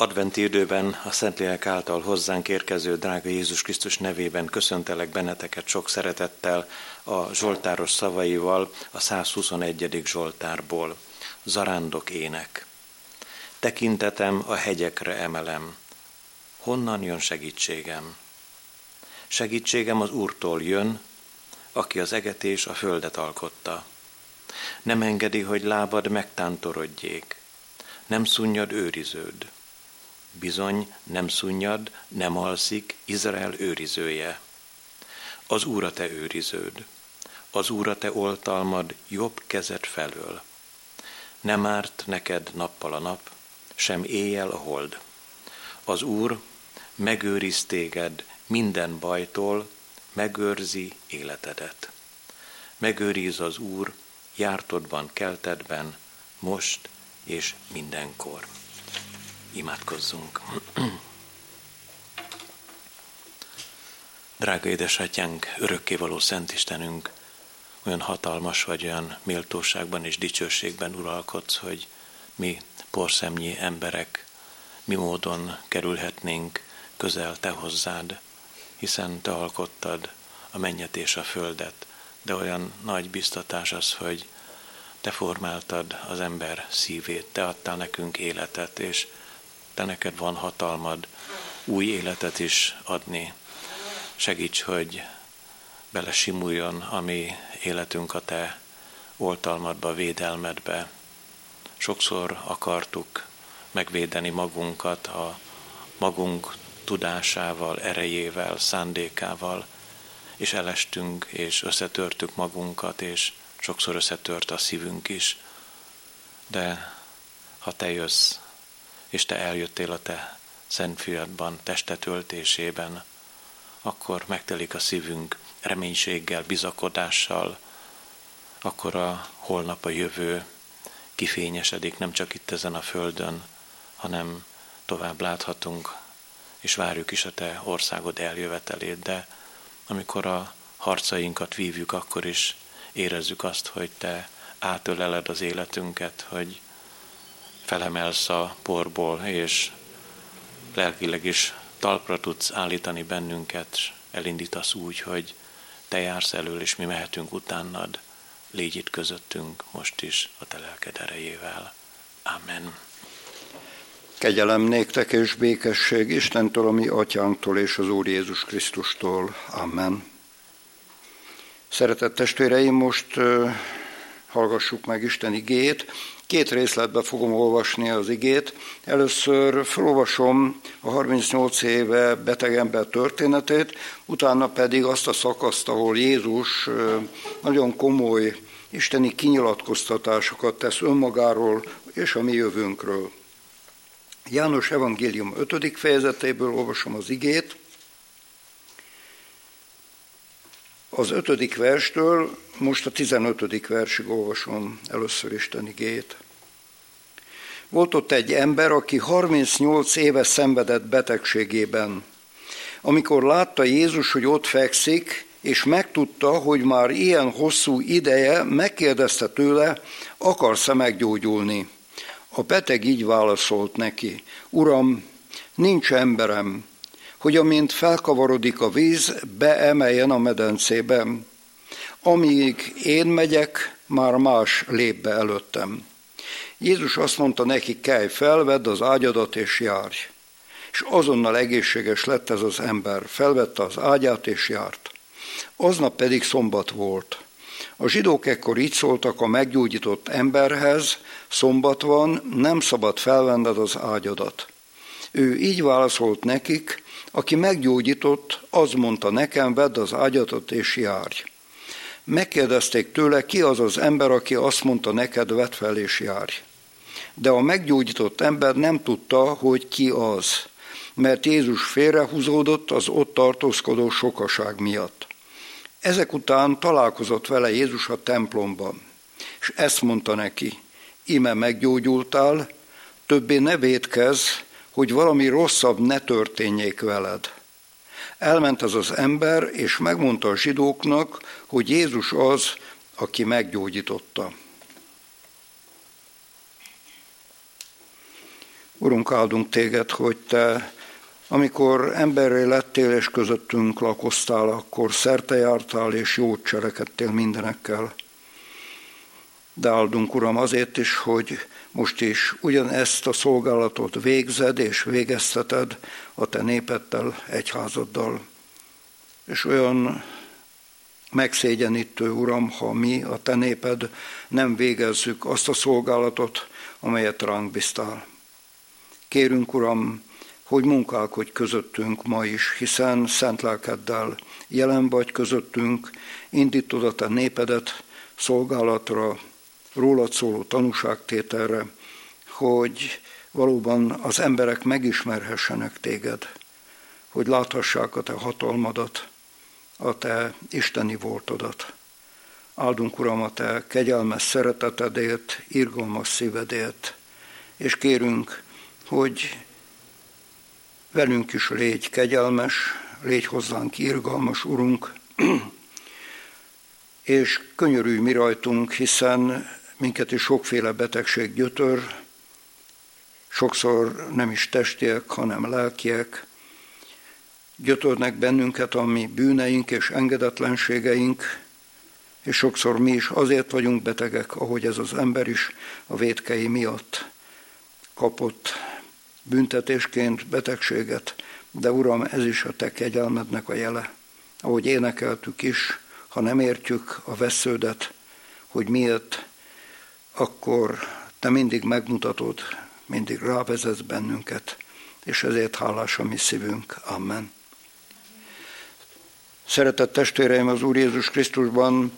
Adventi időben a Szentlélek által hozzánk érkező drága Jézus Krisztus nevében köszöntelek benneteket sok szeretettel a Zsoltáros szavaival a 121. Zsoltárból. Zarándok ének. Tekintetem a hegyekre emelem. Honnan jön segítségem? Segítségem az Úrtól jön, aki az eget és a földet alkotta. Nem engedi, hogy lábad megtántorodjék. Nem szunnyad őriződ Bizony nem szunnyad, nem alszik Izrael őrizője. Az Úr a te őriződ, az Úr a te oltalmad jobb kezed felől. Nem árt neked nappal a nap, sem éjjel a hold. Az Úr megőriz téged minden bajtól, megőrzi életedet. Megőriz az Úr jártodban, keltedben, most és mindenkor. Imádkozzunk. Drága édesatyánk, örökkévaló Szent Istenünk, olyan hatalmas vagy, olyan méltóságban és dicsőségben uralkodsz, hogy mi porszemnyi emberek mi módon kerülhetnénk közel Te hozzád, hiszen Te alkottad a mennyet és a földet, de olyan nagy biztatás az, hogy Te formáltad az ember szívét, Te adtál nekünk életet, és te neked van hatalmad új életet is adni. Segíts, hogy belesimuljon a mi életünk a te oltalmadba, védelmedbe. Sokszor akartuk megvédeni magunkat a magunk tudásával, erejével, szándékával, és elestünk, és összetörtük magunkat, és sokszor összetört a szívünk is. De ha te jössz, és te eljöttél a te szent fiadban, akkor megtelik a szívünk reménységgel, bizakodással, akkor a holnap a jövő kifényesedik nem csak itt ezen a földön, hanem tovább láthatunk, és várjuk is a te országod eljövetelét, de amikor a harcainkat vívjuk, akkor is érezzük azt, hogy te átöleled az életünket, hogy felemelsz a porból, és lelkileg is talpra tudsz állítani bennünket, elindítasz úgy, hogy te jársz elől, és mi mehetünk utánad. Légy itt közöttünk most is a te lelked erejével. Amen. Kegyelem néktek és békesség Istentől, a mi atyánktól és az Úr Jézus Krisztustól. Amen. Szeretett testvéreim, most hallgassuk meg Isten igét. Két részletbe fogom olvasni az igét. Először felolvasom a 38 éve beteg ember történetét, utána pedig azt a szakaszt, ahol Jézus nagyon komoly isteni kinyilatkoztatásokat tesz önmagáról és a mi jövőnkről. János evangélium 5. fejezetéből olvasom az igét. Az 5. verstől most a 15. versig olvasom először Isten igét. Volt ott egy ember, aki 38 éve szenvedett betegségében. Amikor látta Jézus, hogy ott fekszik, és megtudta, hogy már ilyen hosszú ideje, megkérdezte tőle, akarsz-e meggyógyulni? A beteg így válaszolt neki, Uram, nincs emberem, hogy amint felkavarodik a víz, beemeljen a medencébe. Amíg én megyek, már más lép be előttem. Jézus azt mondta neki, kelj fel, vedd az ágyadat és járj. És azonnal egészséges lett ez az ember, felvette az ágyát és járt. Aznap pedig szombat volt. A zsidók ekkor így szóltak a meggyógyított emberhez, szombat van, nem szabad felvenned az ágyadat. Ő így válaszolt nekik, aki meggyógyított, az mondta nekem, vedd az ágyatot és járj. Megkérdezték tőle, ki az az ember, aki azt mondta neked, vedd fel és járj. De a meggyógyított ember nem tudta, hogy ki az, mert Jézus félrehúzódott az ott tartózkodó sokaság miatt. Ezek után találkozott vele Jézus a templomban, és ezt mondta neki, ime meggyógyultál, többé ne védkezz, hogy valami rosszabb ne történjék veled. Elment az az ember, és megmondta a zsidóknak, hogy Jézus az, aki meggyógyította. Urunk, áldunk téged, hogy te, amikor emberré lettél és közöttünk lakoztál, akkor szerte jártál és jót cselekedtél mindenekkel. De áldunk, Uram, azért is, hogy most is ugyanezt a szolgálatot végzed és végezteted a te népeddel, egyházaddal. És olyan megszégyenítő, Uram, ha mi, a te néped nem végezzük azt a szolgálatot, amelyet ránk biztál. Kérünk, Uram, hogy munkálkodj közöttünk ma is, hiszen szent lelkeddel jelen vagy közöttünk, indítod a te népedet szolgálatra, rólad szóló tanúságtételre, hogy valóban az emberek megismerhessenek téged, hogy láthassák a te hatalmadat, a te isteni voltodat. Áldunk, Uram, a te kegyelmes szeretetedért, irgalmas szívedért, és kérünk, hogy velünk is légy kegyelmes, légy hozzánk irgalmas, Urunk, és könyörülj mi rajtunk, hiszen minket is sokféle betegség gyötör, sokszor nem is testiek, hanem lelkiek, gyötörnek bennünket a mi bűneink és engedetlenségeink, és sokszor mi is azért vagyunk betegek, ahogy ez az ember is a védkei miatt kapott büntetésként betegséget, de Uram, ez is a Te kegyelmednek a jele. Ahogy énekeltük is, ha nem értjük a vesződet, hogy miért, akkor Te mindig megmutatod, mindig rávezetsz bennünket, és ezért hálás a mi szívünk. Amen. Szeretett testvéreim az Úr Jézus Krisztusban,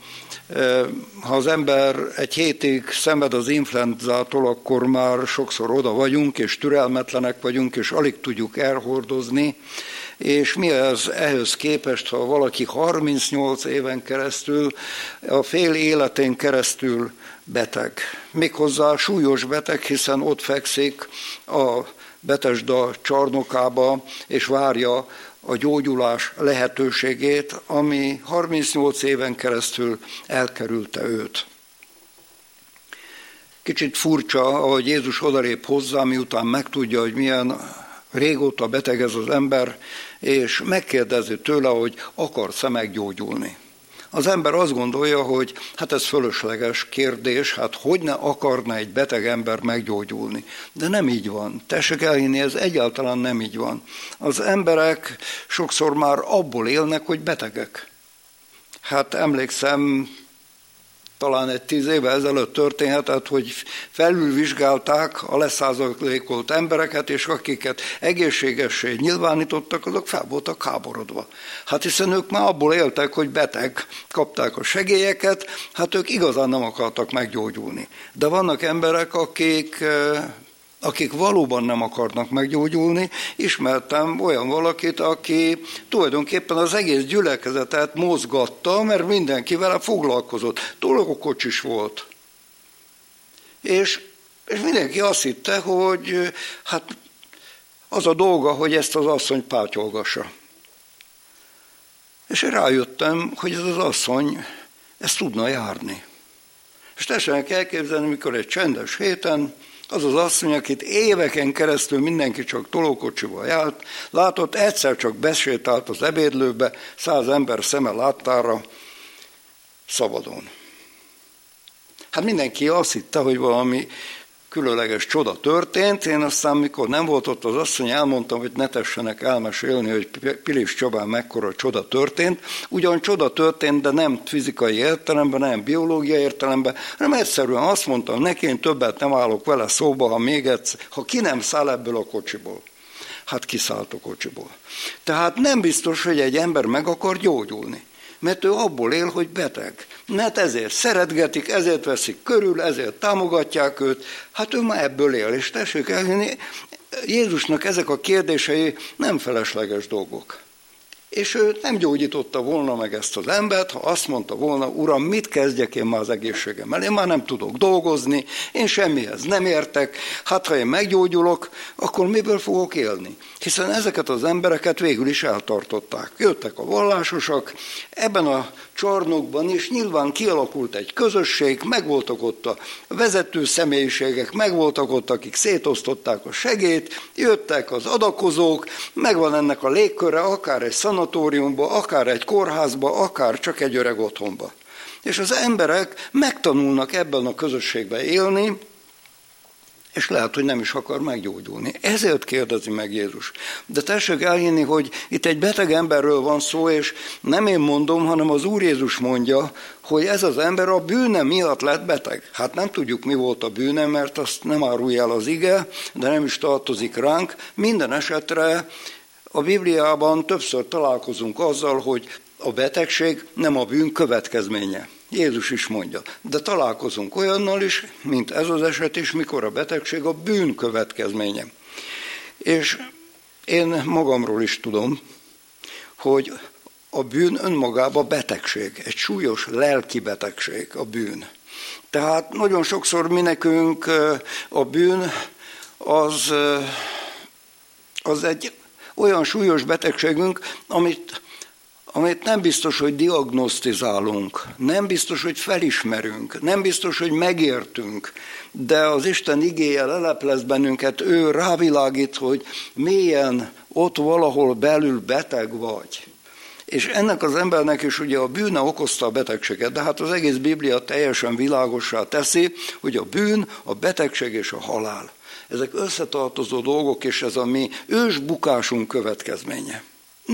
eh, ha az ember egy hétig szenved az influenzától, akkor már sokszor oda vagyunk, és türelmetlenek vagyunk, és alig tudjuk elhordozni, és mi az ehhez képest, ha valaki 38 éven keresztül, a fél életén keresztül beteg. Méghozzá súlyos beteg, hiszen ott fekszik a Betesda csarnokába, és várja a gyógyulás lehetőségét, ami 38 éven keresztül elkerülte őt. Kicsit furcsa, ahogy Jézus odalép hozzá, miután megtudja, hogy milyen régóta beteg ez az ember, és megkérdezi tőle, hogy akarsz-e meggyógyulni. Az ember azt gondolja, hogy hát ez fölösleges kérdés, hát hogy ne akarna egy beteg ember meggyógyulni. De nem így van. Tessék elhinni, ez egyáltalán nem így van. Az emberek sokszor már abból élnek, hogy betegek. Hát emlékszem, talán egy tíz éve ezelőtt történhetett, hogy felülvizsgálták a leszázalékolt embereket, és akiket egészségessé nyilvánítottak, azok fel voltak háborodva. Hát hiszen ők már abból éltek, hogy beteg, kapták a segélyeket, hát ők igazán nem akartak meggyógyulni. De vannak emberek, akik eh, akik valóban nem akarnak meggyógyulni. Ismertem olyan valakit, aki tulajdonképpen az egész gyülekezetet mozgatta, mert mindenki vele foglalkozott. Tolókocsis volt. És, és mindenki azt hitte, hogy hát az a dolga, hogy ezt az asszony pátyolgassa. És én rájöttem, hogy ez az asszony ezt tudna járni. És tessenek elképzelni, mikor egy csendes héten az az asszony, akit éveken keresztül mindenki csak tolókocsival járt, látott, egyszer csak besétált az ebédlőbe, száz ember szeme láttára, szabadon. Hát mindenki azt hitte, hogy valami különleges csoda történt. Én aztán, mikor nem volt ott az asszony, elmondtam, hogy ne tessenek elmesélni, hogy Pilis Csabán mekkora csoda történt. Ugyan csoda történt, de nem fizikai értelemben, nem biológiai értelemben, hanem egyszerűen azt mondtam neki, én többet nem állok vele szóba, ha még egyszer, ha ki nem száll ebből a kocsiból. Hát kiszállt a kocsiból. Tehát nem biztos, hogy egy ember meg akar gyógyulni mert ő abból él, hogy beteg. Mert ezért szeretgetik, ezért veszik körül, ezért támogatják őt, hát ő már ebből él, és tessék elhinni, Jézusnak ezek a kérdései nem felesleges dolgok. És ő nem gyógyította volna meg ezt az embert, ha azt mondta volna, uram, mit kezdjek én már az egészségemmel? Én már nem tudok dolgozni, én semmihez nem értek, hát ha én meggyógyulok, akkor miből fogok élni? Hiszen ezeket az embereket végül is eltartották. Jöttek a vallásosak, ebben a csarnokban is nyilván kialakult egy közösség, megvoltak ott a vezető személyiségek, megvoltak ott, akik szétosztották a segét, jöttek az adakozók, megvan ennek a légköre, akár egy szanatóriumba, akár egy kórházba, akár csak egy öreg otthonba. És az emberek megtanulnak ebben a közösségben élni, és lehet, hogy nem is akar meggyógyulni. Ezért kérdezi meg Jézus. De tessék elhinni, hogy itt egy beteg emberről van szó, és nem én mondom, hanem az Úr Jézus mondja, hogy ez az ember a bűne miatt lett beteg. Hát nem tudjuk, mi volt a bűne, mert azt nem árulja el az ige, de nem is tartozik ránk. Minden esetre a Bibliában többször találkozunk azzal, hogy a betegség nem a bűn következménye. Jézus is mondja. De találkozunk olyannal is, mint ez az eset is, mikor a betegség a bűn következménye. És én magamról is tudom, hogy a bűn önmagában betegség, egy súlyos lelki betegség a bűn. Tehát nagyon sokszor mi nekünk a bűn az, az egy olyan súlyos betegségünk, amit amit nem biztos, hogy diagnosztizálunk, nem biztos, hogy felismerünk, nem biztos, hogy megértünk, de az Isten igéje leleplez bennünket, ő rávilágít, hogy mélyen ott valahol belül beteg vagy. És ennek az embernek is ugye a bűne okozta a betegséget, de hát az egész Biblia teljesen világosá teszi, hogy a bűn, a betegség és a halál. Ezek összetartozó dolgok, és ez a mi ősbukásunk következménye.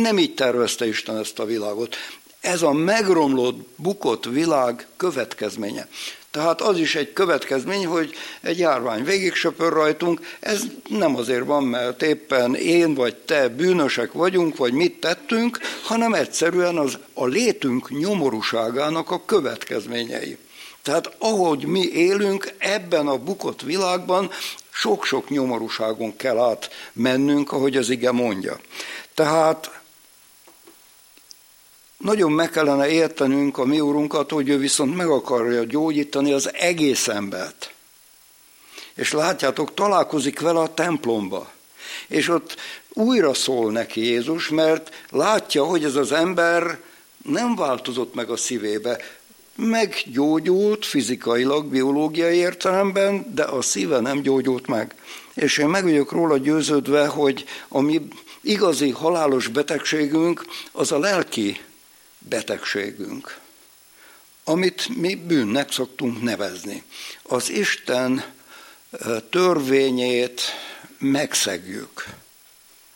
Nem így tervezte Isten ezt a világot. Ez a megromlott, bukott világ következménye. Tehát az is egy következmény, hogy egy járvány végig söpör rajtunk, ez nem azért van, mert éppen én vagy te bűnösek vagyunk, vagy mit tettünk, hanem egyszerűen az a létünk nyomorúságának a következményei. Tehát ahogy mi élünk ebben a bukott világban, sok-sok nyomorúságon kell átmennünk, ahogy az ige mondja. Tehát nagyon meg kellene értenünk a mi úrunkat, hogy ő viszont meg akarja gyógyítani az egész embert. És látjátok, találkozik vele a templomba. És ott újra szól neki Jézus, mert látja, hogy ez az ember nem változott meg a szívébe. Meggyógyult fizikailag, biológiai értelemben, de a szíve nem gyógyult meg. És én meg vagyok róla győződve, hogy a mi igazi halálos betegségünk az a lelki betegségünk, amit mi bűnnek szoktunk nevezni. Az Isten törvényét megszegjük.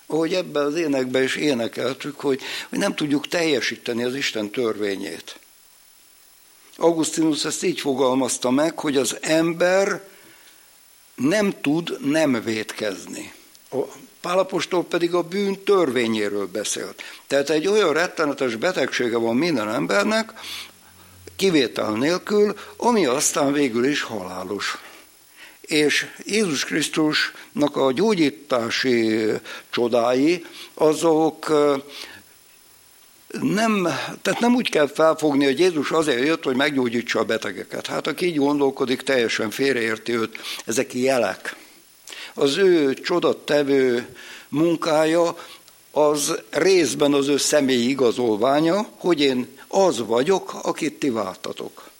Ahogy ebben az énekben is énekeltük, hogy, hogy nem tudjuk teljesíteni az Isten törvényét. Augustinus ezt így fogalmazta meg, hogy az ember nem tud nem vétkezni. Pálapostól pedig a bűn törvényéről beszélt. Tehát egy olyan rettenetes betegsége van minden embernek, kivétel nélkül, ami aztán végül is halálos. És Jézus Krisztusnak a gyógyítási csodái, azok nem, tehát nem úgy kell felfogni, hogy Jézus azért jött, hogy meggyógyítsa a betegeket. Hát aki így gondolkodik, teljesen félreérti őt. Ezek jelek az ő csodattevő munkája az részben az ő személyi igazolványa, hogy én az vagyok, akit ti váltatok.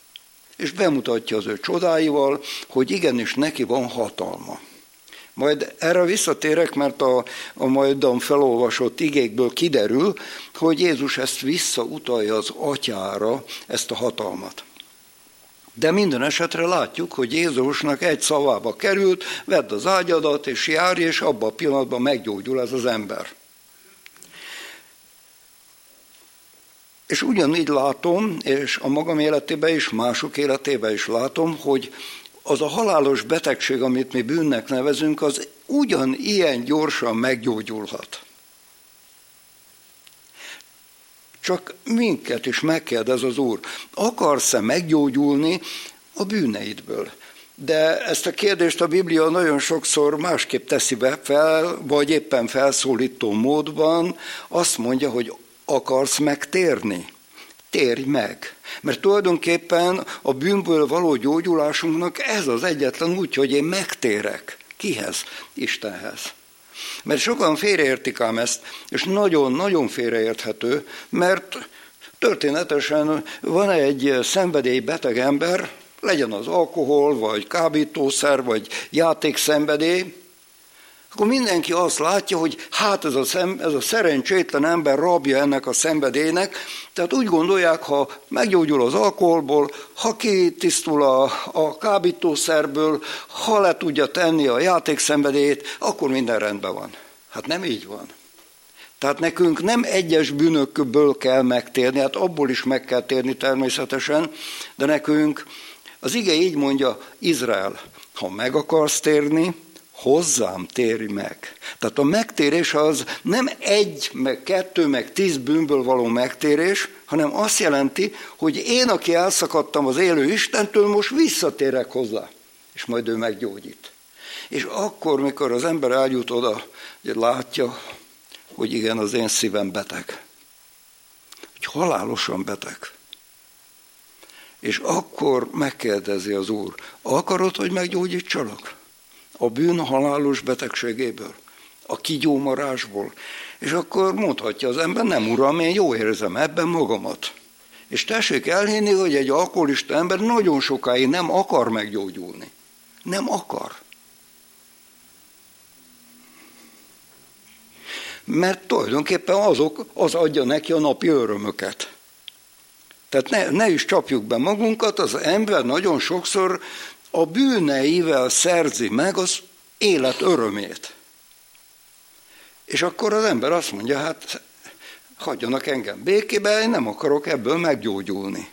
És bemutatja az ő csodáival, hogy igenis neki van hatalma. Majd erre visszatérek, mert a, a majdan felolvasott igékből kiderül, hogy Jézus ezt visszautalja az atyára, ezt a hatalmat. De minden esetre látjuk, hogy Jézusnak egy szavába került, vedd az ágyadat és járj, és abban a pillanatban meggyógyul ez az ember. És ugyanígy látom, és a magam életében is, mások életében is látom, hogy az a halálos betegség, amit mi bűnnek nevezünk, az ugyan ilyen gyorsan meggyógyulhat. Csak minket is megkérdez az Úr, akarsz-e meggyógyulni a bűneidből? De ezt a kérdést a Biblia nagyon sokszor másképp teszi be fel, vagy éppen felszólító módban. Azt mondja, hogy akarsz megtérni? Térj meg. Mert tulajdonképpen a bűnből való gyógyulásunknak ez az egyetlen úgy, hogy én megtérek. Kihez? Istenhez. Mert sokan félreértik ám ezt, és nagyon-nagyon félreérthető, mert történetesen van egy szenvedélybeteg ember, legyen az alkohol, vagy kábítószer, vagy játékszenvedély, akkor mindenki azt látja, hogy hát ez a, szem, ez a szerencsétlen ember rabja ennek a szenvedélynek, tehát úgy gondolják, ha meggyógyul az alkoholból, ha kitisztul a, a kábítószerből, ha le tudja tenni a játékszenvedélyét, akkor minden rendben van. Hát nem így van. Tehát nekünk nem egyes bűnökből kell megtérni, hát abból is meg kell térni természetesen, de nekünk az ige így mondja, Izrael, ha meg akarsz térni, hozzám térj meg. Tehát a megtérés az nem egy, meg kettő, meg tíz bűnből való megtérés, hanem azt jelenti, hogy én, aki elszakadtam az élő Istentől, most visszatérek hozzá, és majd ő meggyógyít. És akkor, mikor az ember eljut oda, hogy látja, hogy igen, az én szívem beteg. Hogy halálosan beteg. És akkor megkérdezi az Úr, akarod, hogy meggyógyítsalak? A bűn halálos betegségéből, a kigyómarásból. És akkor mondhatja az ember, nem uram, én jó érzem ebben magamat. És tessék elhinni, hogy egy alkoholista ember nagyon sokáig nem akar meggyógyulni. Nem akar. Mert tulajdonképpen azok, az adja neki a napi örömöket. Tehát ne, ne is csapjuk be magunkat, az ember nagyon sokszor a bűneivel szerzi meg az élet örömét. És akkor az ember azt mondja, hát hagyjanak engem békébe, én nem akarok ebből meggyógyulni.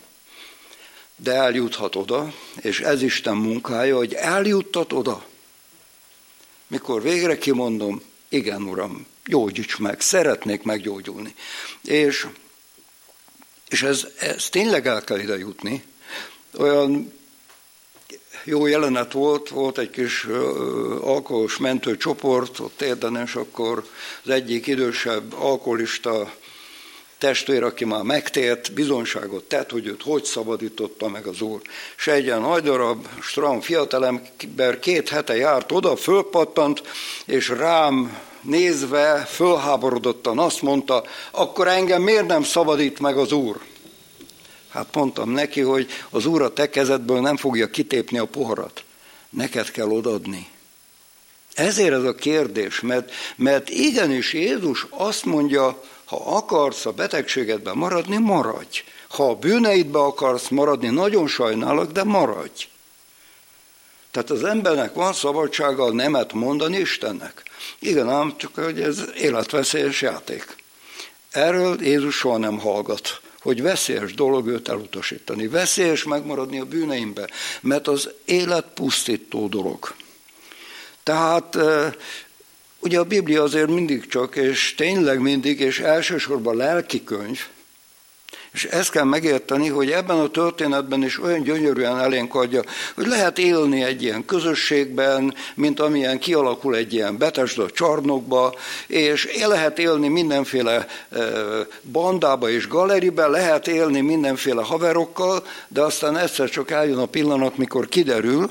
De eljuthat oda, és ez Isten munkája, hogy eljuttat oda. Mikor végre kimondom, igen, uram, gyógyíts meg, szeretnék meggyógyulni. És, és ez, ez tényleg el kell ide jutni. Olyan jó jelenet volt, volt egy kis alkoholos mentő csoport ott érden, és akkor az egyik idősebb alkoholista testvér, aki már megtért, bizonságot tett, hogy őt hogy szabadította meg az úr. És egy ilyen nagy darab, stram fiatalember két hete járt oda, fölpattant, és rám nézve, fölháborodottan azt mondta, akkor engem miért nem szabadít meg az úr? Hát mondtam neki, hogy az úr a te nem fogja kitépni a poharat. Neked kell odadni. Ezért ez a kérdés, mert, mert igenis Jézus azt mondja, ha akarsz a betegségedben maradni, maradj. Ha a bűneidbe akarsz maradni, nagyon sajnálok, de maradj. Tehát az embernek van szabadsága nemet mondani Istennek. Igen, ám csak hogy ez életveszélyes játék. Erről Jézus soha nem hallgat hogy veszélyes dolog őt elutasítani, veszélyes megmaradni a bűneimbe, mert az élet pusztító dolog. Tehát ugye a Biblia azért mindig csak, és tényleg mindig, és elsősorban lelki könyv, és ezt kell megérteni, hogy ebben a történetben is olyan gyönyörűen elénk adja, hogy lehet élni egy ilyen közösségben, mint amilyen kialakul egy ilyen betesda csarnokba, és lehet élni mindenféle e, bandába és galeribe, lehet élni mindenféle haverokkal, de aztán egyszer csak eljön a pillanat, mikor kiderül,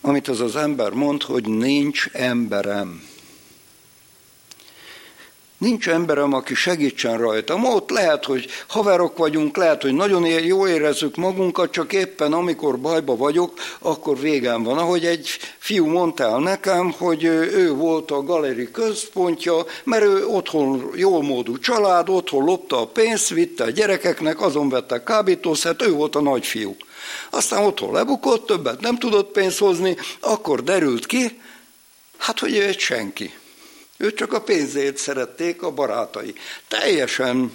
amit az az ember mond, hogy nincs emberem. Nincs emberem, aki segítsen rajtam. Ott lehet, hogy haverok vagyunk, lehet, hogy nagyon jó érezzük magunkat, csak éppen amikor bajba vagyok, akkor végem van. Ahogy egy fiú mondta el nekem, hogy ő volt a galeri központja, mert ő otthon jó módú család, otthon lopta a pénzt, vitte a gyerekeknek, azon vette kábítószert, ő volt a nagyfiú. Aztán otthon lebukott, többet nem tudott pénzt hozni, akkor derült ki, hát hogy ő egy senki. Őt csak a pénzét szerették a barátai. Teljesen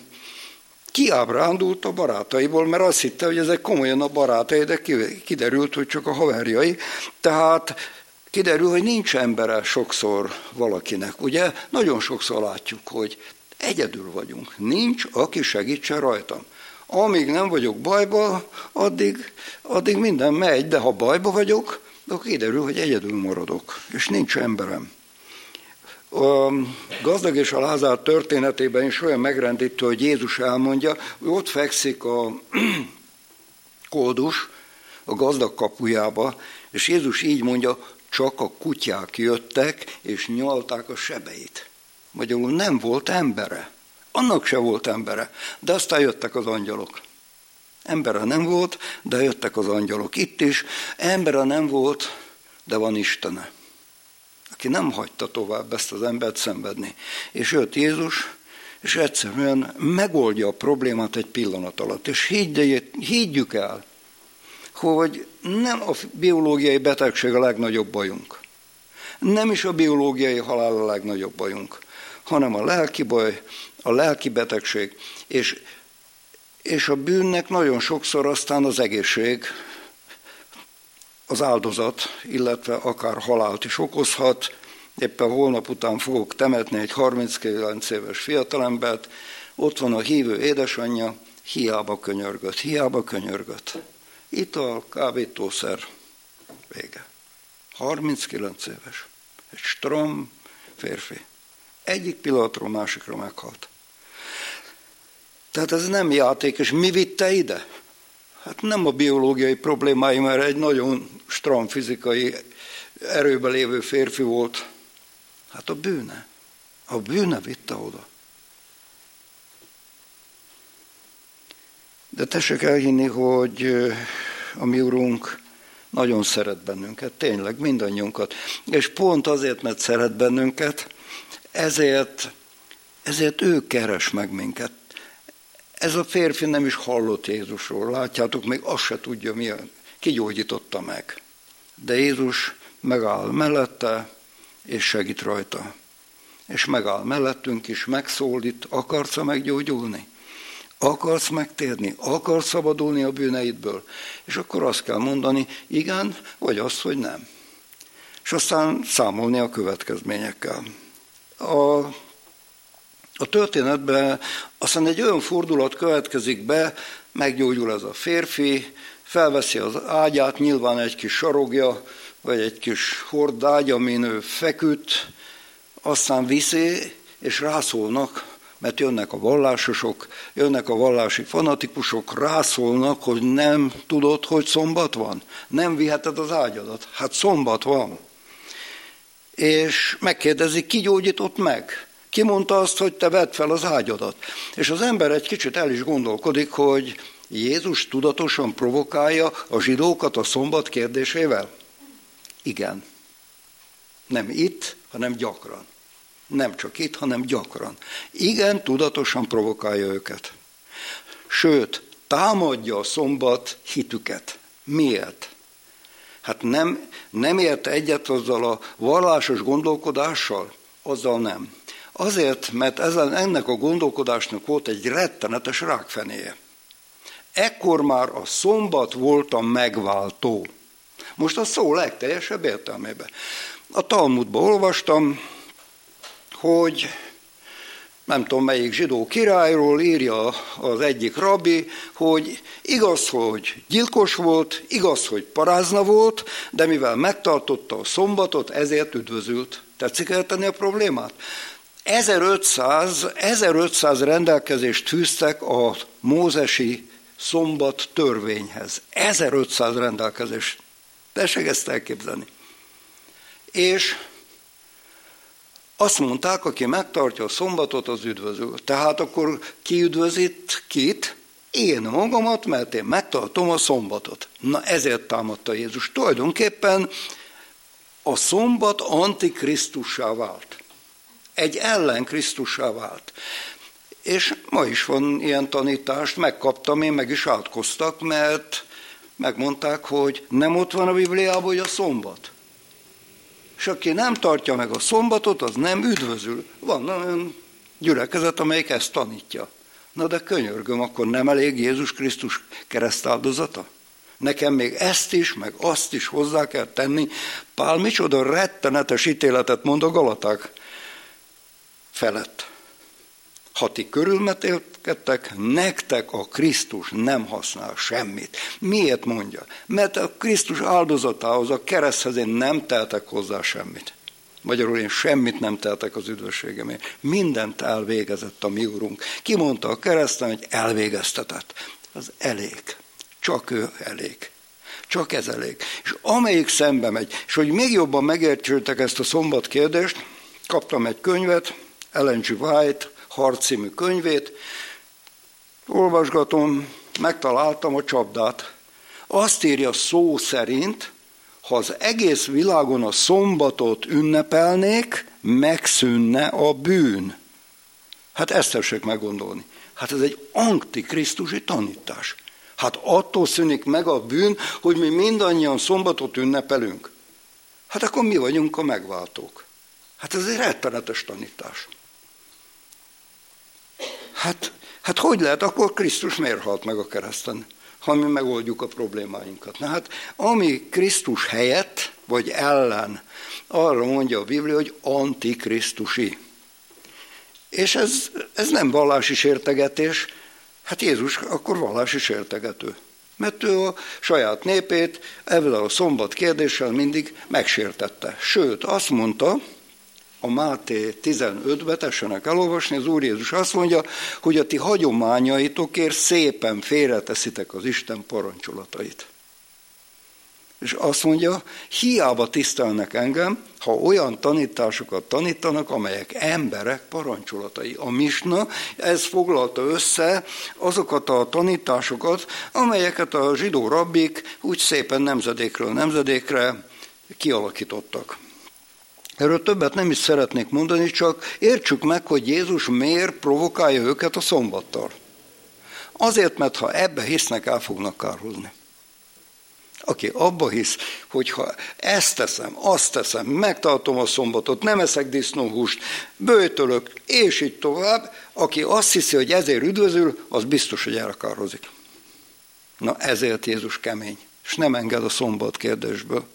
kiábrándult a barátaiból, mert azt hitte, hogy ezek komolyan a barátai, de kiderült, hogy csak a haverjai. Tehát kiderül, hogy nincs embere sokszor valakinek. Ugye nagyon sokszor látjuk, hogy egyedül vagyunk. Nincs, aki segítsen rajtam. Amíg nem vagyok bajba, addig, addig minden megy, de ha bajba vagyok, akkor kiderül, hogy egyedül maradok, és nincs emberem. A gazdag és a Lázár történetében is olyan megrendítő, hogy Jézus elmondja, hogy ott fekszik a koldus a gazdag kapujába, és Jézus így mondja, csak a kutyák jöttek, és nyalták a sebeit. Magyarul nem volt embere. Annak se volt embere. De aztán jöttek az angyalok. Embere nem volt, de jöttek az angyalok. Itt is embere nem volt, de van Istene, aki nem hagyta tovább ezt az embert szenvedni. És jött Jézus, és egyszerűen megoldja a problémát egy pillanat alatt. És higgyük el, hogy nem a biológiai betegség a legnagyobb bajunk. Nem is a biológiai halál a legnagyobb bajunk, hanem a lelki baj, a lelki betegség, és, és a bűnnek nagyon sokszor aztán az egészség, az áldozat, illetve akár halált is okozhat. Éppen holnap után fogok temetni egy 39 éves fiatalembert, ott van a hívő édesanyja, hiába könyörgött, hiába könyörgött. Ital, kábítószer, vége. 39 éves. Egy strom férfi. Egyik pillanatról másikra meghalt. Tehát ez nem játék, és mi vitte ide? Hát nem a biológiai problémái, mert egy nagyon stram fizikai erőben lévő férfi volt. Hát a bűne. A bűne vitte oda. De tessék elhinni, hogy a mi Urunk nagyon szeret bennünket, tényleg mindannyiunkat. És pont azért, mert szeret bennünket, ezért, ezért ő keres meg minket. Ez a férfi nem is hallott Jézusról, látjátok, még azt se tudja, mi kigyógyította meg. De Jézus megáll mellette, és segít rajta. És megáll mellettünk is, megszólít, akarsz meggyógyulni? Akarsz megtérni? Akarsz szabadulni a bűneidből? És akkor azt kell mondani, igen, vagy azt, hogy nem. És aztán számolni a következményekkel. A, a történetben aztán egy olyan fordulat következik be, meggyógyul ez a férfi, felveszi az ágyát, nyilván egy kis sarogja, vagy egy kis hordágy, amin ő feküdt, aztán viszi, és rászólnak mert jönnek a vallásosok, jönnek a vallási fanatikusok, rászólnak, hogy nem tudod, hogy szombat van. Nem viheted az ágyadat. Hát szombat van. És megkérdezik, ki gyógyított meg? Ki mondta azt, hogy te vedd fel az ágyadat? És az ember egy kicsit el is gondolkodik, hogy Jézus tudatosan provokálja a zsidókat a szombat kérdésével? Igen. Nem itt, hanem gyakran. Nem csak itt, hanem gyakran. Igen, tudatosan provokálja őket. Sőt, támadja a szombat hitüket. Miért? Hát nem, nem érte egyet azzal a vallásos gondolkodással? Azzal nem. Azért, mert ezen, ennek a gondolkodásnak volt egy rettenetes rákfenéje. Ekkor már a szombat volt a megváltó. Most a szó legteljesebb értelmében. A Talmudban olvastam, hogy nem tudom melyik zsidó királyról írja az egyik rabbi, hogy igaz, hogy gyilkos volt, igaz, hogy parázna volt, de mivel megtartotta a szombatot, ezért üdvözült. Tetszik eltenni a problémát? 1500, 1500 rendelkezést fűztek a mózesi szombat törvényhez. 1500 rendelkezés. Tessék ezt elképzelni. És azt mondták, aki megtartja a szombatot, az üdvözül. Tehát akkor ki üdvözít kit? Én magamat, mert én megtartom a szombatot. Na ezért támadta Jézus. Tulajdonképpen a szombat antikrisztussá vált. Egy ellen Krisztussá vált. És ma is van ilyen tanítást, megkaptam, én meg is átkoztak, mert megmondták, hogy nem ott van a Bibliában, hogy a szombat és aki nem tartja meg a szombatot, az nem üdvözül. Van olyan gyülekezet, amelyik ezt tanítja. Na de könyörgöm, akkor nem elég Jézus Krisztus keresztáldozata? Nekem még ezt is, meg azt is hozzá kell tenni. Pál micsoda rettenetes ítéletet mond a Galaták felett. Ha ti körülmetélkedtek, nektek a Krisztus nem használ semmit. Miért mondja? Mert a Krisztus áldozatához, a kereszthez én nem teltek hozzá semmit. Magyarul én semmit nem tehetek az üdvösségemért. Mindent elvégezett a mi úrunk. Kimondta a kereszten, hogy elvégeztetett. Az elég. Csak ő elég. Csak ez elég. És amelyik szembe megy, és hogy még jobban megértsültek ezt a szombat kérdést, kaptam egy könyvet, Ellen G. White, Harc könyvét, olvasgatom, megtaláltam a csapdát. Azt írja szó szerint, ha az egész világon a szombatot ünnepelnék, megszűnne a bűn. Hát ezt tessék meggondolni. Hát ez egy antikrisztusi tanítás. Hát attól szűnik meg a bűn, hogy mi mindannyian szombatot ünnepelünk. Hát akkor mi vagyunk a megváltók. Hát ez egy rettenetes tanítás. Hát, hát hogy lehet, akkor Krisztus miért halt meg a kereszten, ha mi megoldjuk a problémáinkat? Na hát, ami Krisztus helyett, vagy ellen, arra mondja a Biblia, hogy antikrisztusi. És ez, ez nem vallási sértegetés, hát Jézus akkor vallási sértegető. Mert ő a saját népét ezzel a szombat kérdéssel mindig megsértette. Sőt, azt mondta, a Máté 15-be, tessenek elolvasni, az Úr Jézus azt mondja, hogy a ti hagyományaitokért szépen félreteszitek az Isten parancsolatait. És azt mondja, hiába tisztelnek engem, ha olyan tanításokat tanítanak, amelyek emberek parancsolatai. A misna, ez foglalta össze azokat a tanításokat, amelyeket a zsidó rabbik úgy szépen nemzedékről nemzedékre kialakítottak. Erről többet nem is szeretnék mondani, csak értsük meg, hogy Jézus miért provokálja őket a szombattal. Azért, mert ha ebbe hisznek, el fognak kárhozni. Aki abba hisz, hogy ha ezt teszem, azt teszem, megtartom a szombatot, nem eszek disznóhúst, bőtölök, és így tovább, aki azt hiszi, hogy ezért üdvözül, az biztos, hogy elkározik. Na ezért Jézus kemény, és nem enged a szombat kérdésből.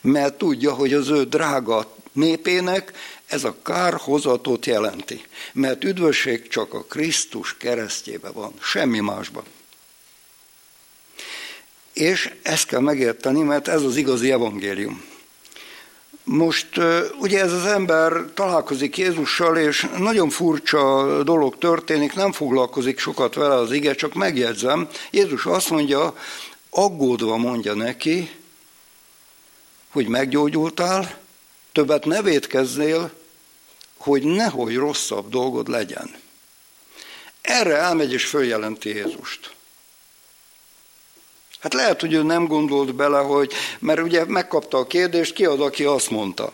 Mert tudja, hogy az ő drága népének ez a kárhozatot jelenti. Mert üdvösség csak a Krisztus keresztjébe van, semmi másban. És ezt kell megérteni, mert ez az igazi evangélium. Most ugye ez az ember találkozik Jézussal, és nagyon furcsa dolog történik, nem foglalkozik sokat vele az ige, csak megjegyzem. Jézus azt mondja, aggódva mondja neki, hogy meggyógyultál, többet ne védkezzél, hogy nehogy rosszabb dolgod legyen. Erre elmegy és följelenti Jézust. Hát lehet, hogy ő nem gondolt bele, hogy, mert ugye megkapta a kérdést, ki az, aki azt mondta.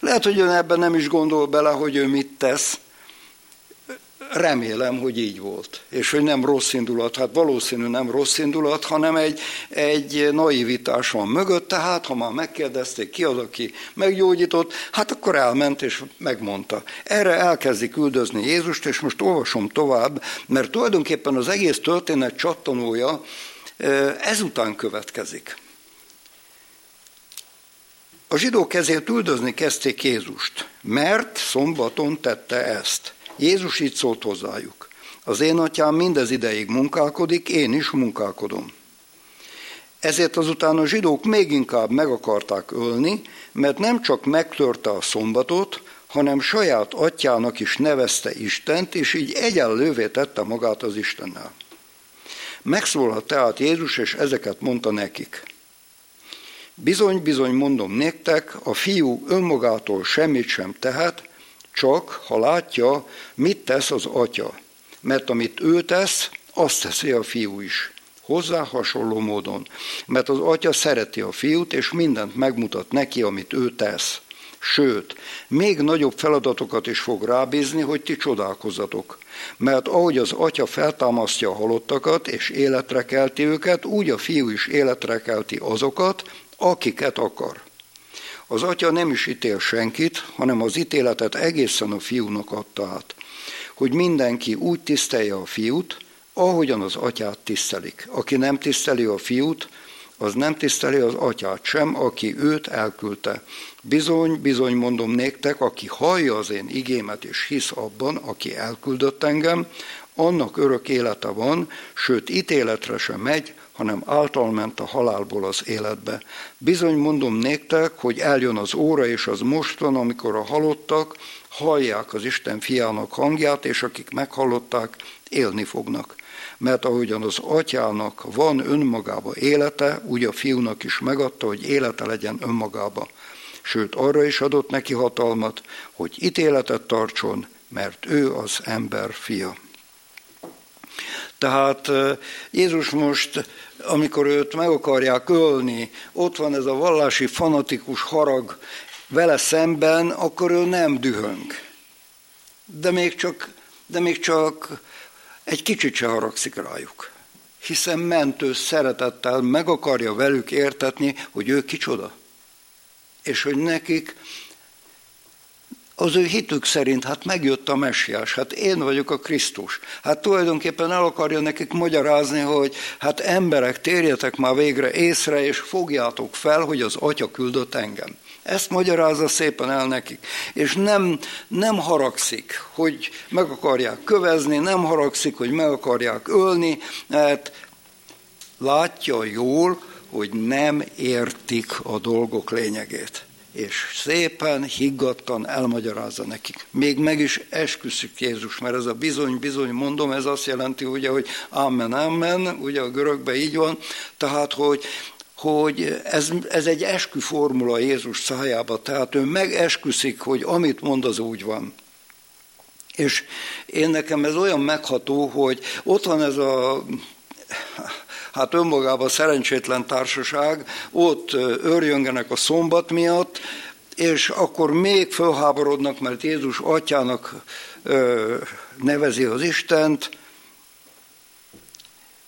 Lehet, hogy ő ebben nem is gondol bele, hogy ő mit tesz, Remélem, hogy így volt, és hogy nem rossz indulat, hát valószínű nem rossz indulat, hanem egy, egy naivitás van mögött, tehát ha már megkérdezték ki az, aki meggyógyított, hát akkor elment és megmondta. Erre elkezdik küldözni Jézust, és most olvasom tovább, mert tulajdonképpen az egész történet csattanója ezután következik. A zsidók ezért üldözni kezdték Jézust, mert szombaton tette ezt. Jézus így szólt hozzájuk. Az én atyám mindez ideig munkálkodik, én is munkálkodom. Ezért azután a zsidók még inkább meg akarták ölni, mert nem csak megtörte a szombatot, hanem saját atyának is nevezte Istent, és így egyenlővé tette magát az Istennel. Megszólalt tehát Jézus, és ezeket mondta nekik. Bizony, bizony mondom néktek, a fiú önmagától semmit sem tehet, csak ha látja, mit tesz az atya. Mert amit ő tesz, azt teszi a fiú is. Hozzá hasonló módon. Mert az atya szereti a fiút, és mindent megmutat neki, amit ő tesz. Sőt, még nagyobb feladatokat is fog rábízni, hogy ti csodálkozzatok. Mert ahogy az atya feltámasztja a halottakat, és életre kelti őket, úgy a fiú is életre kelti azokat, akiket akar. Az atya nem is ítél senkit, hanem az ítéletet egészen a fiúnak adta át, hogy mindenki úgy tisztelje a fiút, ahogyan az atyát tisztelik. Aki nem tiszteli a fiút, az nem tiszteli az atyát sem, aki őt elküldte. Bizony, bizony mondom néktek, aki hallja az én igémet és hisz abban, aki elküldött engem, annak örök élete van, sőt ítéletre sem megy, hanem által ment a halálból az életbe. Bizony mondom néktek, hogy eljön az óra, és az most van, amikor a halottak hallják az Isten fiának hangját, és akik meghallották, élni fognak. Mert ahogyan az atyának van önmagába élete, úgy a fiúnak is megadta, hogy élete legyen önmagába. Sőt, arra is adott neki hatalmat, hogy ítéletet tartson, mert ő az ember fia. Tehát Jézus most, amikor őt meg akarják ölni, ott van ez a vallási fanatikus harag vele szemben, akkor ő nem dühöng. De még csak, de még csak egy kicsit se haragszik rájuk. Hiszen mentő szeretettel meg akarja velük értetni, hogy ő kicsoda. És hogy nekik az ő hitük szerint, hát megjött a messiás, hát én vagyok a Krisztus. Hát tulajdonképpen el akarja nekik magyarázni, hogy hát emberek, térjetek már végre észre, és fogjátok fel, hogy az atya küldött engem. Ezt magyarázza szépen el nekik. És nem, nem haragszik, hogy meg akarják kövezni, nem haragszik, hogy meg akarják ölni, mert látja jól, hogy nem értik a dolgok lényegét és szépen, higgadtan elmagyarázza nekik. Még meg is esküszik Jézus, mert ez a bizony, bizony mondom, ez azt jelenti, ugye, hogy amen, amen, ugye a görögben így van, tehát, hogy hogy ez, ez egy eskü formula Jézus szájába, tehát ő megesküszik, hogy amit mond, az úgy van. És én nekem ez olyan megható, hogy ott van ez a hát önmagában szerencsétlen társaság, ott örjöngenek a szombat miatt, és akkor még fölháborodnak, mert Jézus atyának nevezi az Istent,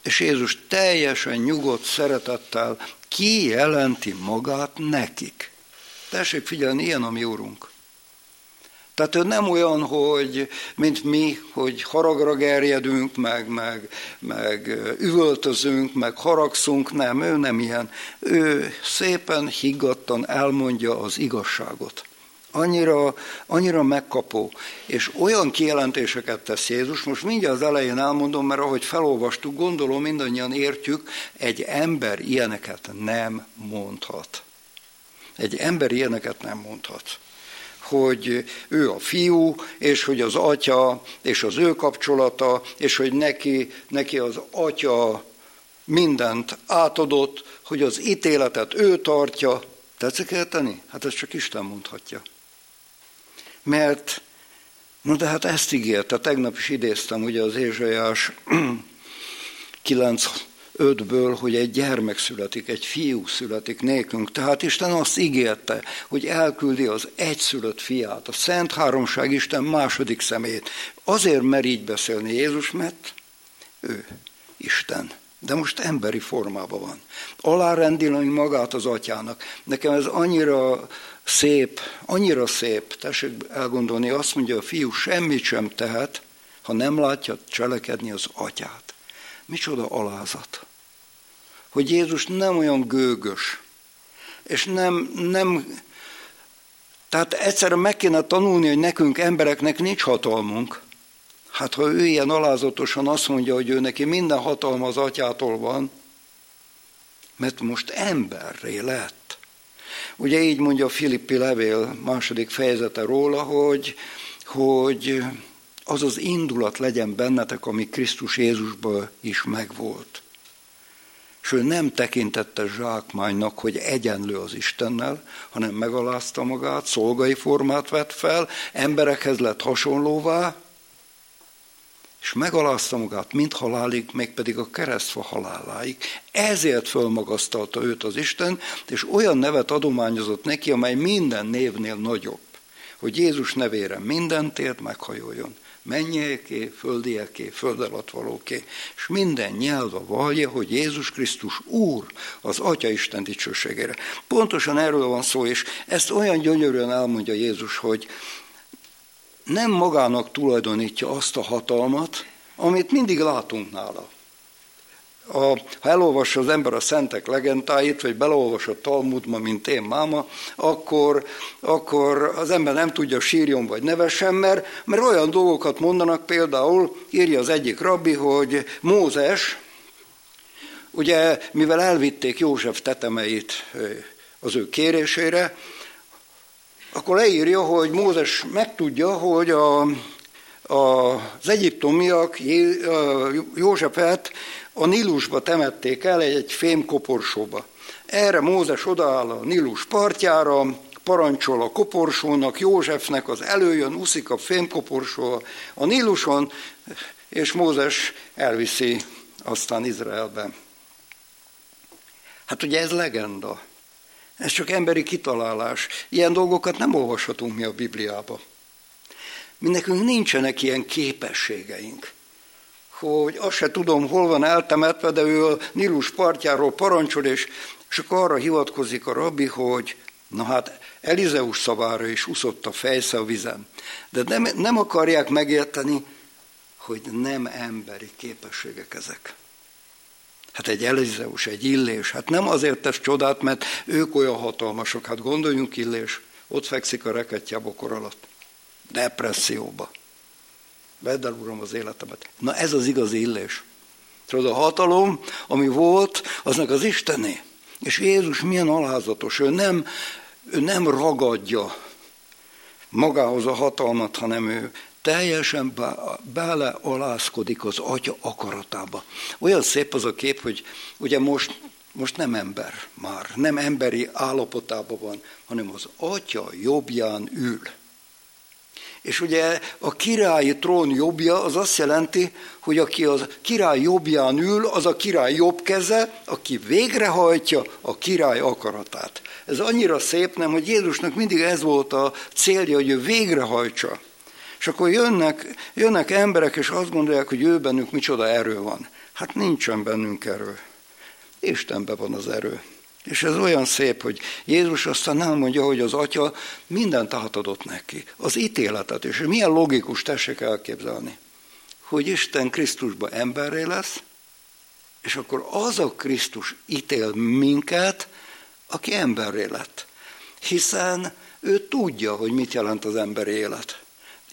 és Jézus teljesen nyugodt szeretettel kijelenti magát nekik. Tessék figyelni, ilyen a mi úrunk. Tehát ő nem olyan, hogy, mint mi, hogy haragra gerjedünk, meg, meg, meg üvöltözünk, meg haragszunk, nem, ő nem ilyen. Ő szépen, higgadtan elmondja az igazságot. Annyira, annyira megkapó, és olyan kijelentéseket tesz Jézus, most mindjárt az elején elmondom, mert ahogy felolvastuk, gondolom mindannyian értjük, egy ember ilyeneket nem mondhat. Egy ember ilyeneket nem mondhat hogy ő a fiú, és hogy az atya, és az ő kapcsolata, és hogy neki, neki az atya mindent átadott, hogy az ítéletet ő tartja. Tetszik érteni? Hát ezt csak Isten mondhatja. Mert, no de hát ezt ígérte, tegnap is idéztem ugye az Ézsajás 9 ötből, hogy egy gyermek születik, egy fiú születik nékünk. Tehát Isten azt ígérte, hogy elküldi az egyszülött fiát, a Szent Háromság Isten második szemét. Azért mer így beszélni Jézus, mert ő Isten. De most emberi formában van. Alárendilni magát az atyának. Nekem ez annyira szép, annyira szép, tessék elgondolni, azt mondja, a fiú semmit sem tehet, ha nem látja cselekedni az atyát. Micsoda alázat hogy Jézus nem olyan gőgös, és nem, nem tehát egyszerűen meg kéne tanulni, hogy nekünk embereknek nincs hatalmunk. Hát ha ő ilyen alázatosan azt mondja, hogy ő neki minden hatalma az atyától van, mert most emberré lett. Ugye így mondja a Filippi levél második fejezete róla, hogy, hogy az az indulat legyen bennetek, ami Krisztus Jézusban is megvolt és ő nem tekintette zsákmánynak, hogy egyenlő az Istennel, hanem megalázta magát, szolgai formát vett fel, emberekhez lett hasonlóvá, és megalázta magát mint halálig, mégpedig a keresztfa haláláig. Ezért fölmagasztalta őt az Isten, és olyan nevet adományozott neki, amely minden névnél nagyobb, hogy Jézus nevére mindentért meghajoljon mennyieké, földieké, föld alatt valóké, és minden nyelva vallja, hogy Jézus Krisztus Úr az Atya Isten dicsőségére. Pontosan erről van szó, és ezt olyan gyönyörűen elmondja Jézus, hogy nem magának tulajdonítja azt a hatalmat, amit mindig látunk nála. A, ha elolvassa az ember a szentek legendáit, vagy beleolvas a Talmudma, mint én máma, akkor, akkor az ember nem tudja sírjon vagy nevesen, mert, mert olyan dolgokat mondanak, például írja az egyik rabbi, hogy Mózes, ugye mivel elvitték József tetemeit az ő kérésére, akkor leírja, hogy Mózes megtudja, hogy a, az egyiptomiak Józsefet a Nílusba temették el egy fémkoporsóba. Erre Mózes odaáll a Nílus partjára, parancsol a koporsónak, Józsefnek az előjön, uszik a fémkoporsó a Níluson, és Mózes elviszi aztán Izraelbe. Hát ugye ez legenda. Ez csak emberi kitalálás. Ilyen dolgokat nem olvashatunk mi a Bibliába. Mi nekünk nincsenek ilyen képességeink hogy azt se tudom, hol van eltemetve, de ő a Nilus partjáról parancsol, és, és akkor arra hivatkozik a rabbi, hogy na hát Elizeus szavára is uszott a fejsze a vizen. De nem, nem akarják megérteni, hogy nem emberi képességek ezek. Hát egy Elizeus, egy Illés, hát nem azért tesz csodát, mert ők olyan hatalmasok. Hát gondoljunk Illés, ott fekszik a reketje bokor alatt. Depresszióba. Vedd el, Uram, az életemet. Na ez az igazi illés. Tudod, a hatalom, ami volt, aznak az Istené. És Jézus milyen alázatos, ő nem, ő nem ragadja magához a hatalmat, hanem ő teljesen belealázkodik az atya akaratába. Olyan szép az a kép, hogy ugye most, most nem ember már, nem emberi állapotában van, hanem az atya jobbján ül. És ugye a királyi trón jobbja az azt jelenti, hogy aki a király jobbján ül, az a király jobb keze, aki végrehajtja a király akaratát. Ez annyira szép, nem, hogy Jézusnak mindig ez volt a célja, hogy ő végrehajtsa. És akkor jönnek, jönnek emberek, és azt gondolják, hogy ő bennük micsoda erő van. Hát nincsen bennünk erő. Istenben van az erő. És ez olyan szép, hogy Jézus aztán elmondja, hogy az atya mindent átadott neki. Az ítéletet. És milyen logikus tessék elképzelni. Hogy Isten Krisztusba emberré lesz, és akkor az a Krisztus ítél minket, aki emberré lett. Hiszen ő tudja, hogy mit jelent az emberi élet.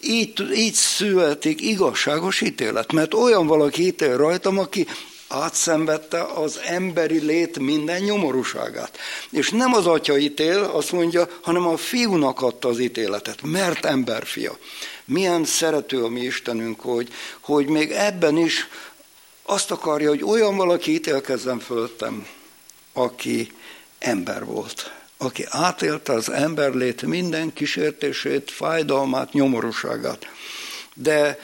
Így, így születik igazságos ítélet, mert olyan valaki ítél rajtam, aki átszenvedte az emberi lét minden nyomorúságát. És nem az atya ítél, azt mondja, hanem a fiúnak adta az ítéletet, mert emberfia. Milyen szerető a mi Istenünk, hogy, hogy még ebben is azt akarja, hogy olyan valaki ítélkezzen fölöttem, aki ember volt, aki átélte az emberlét minden kísértését, fájdalmát, nyomorúságát. De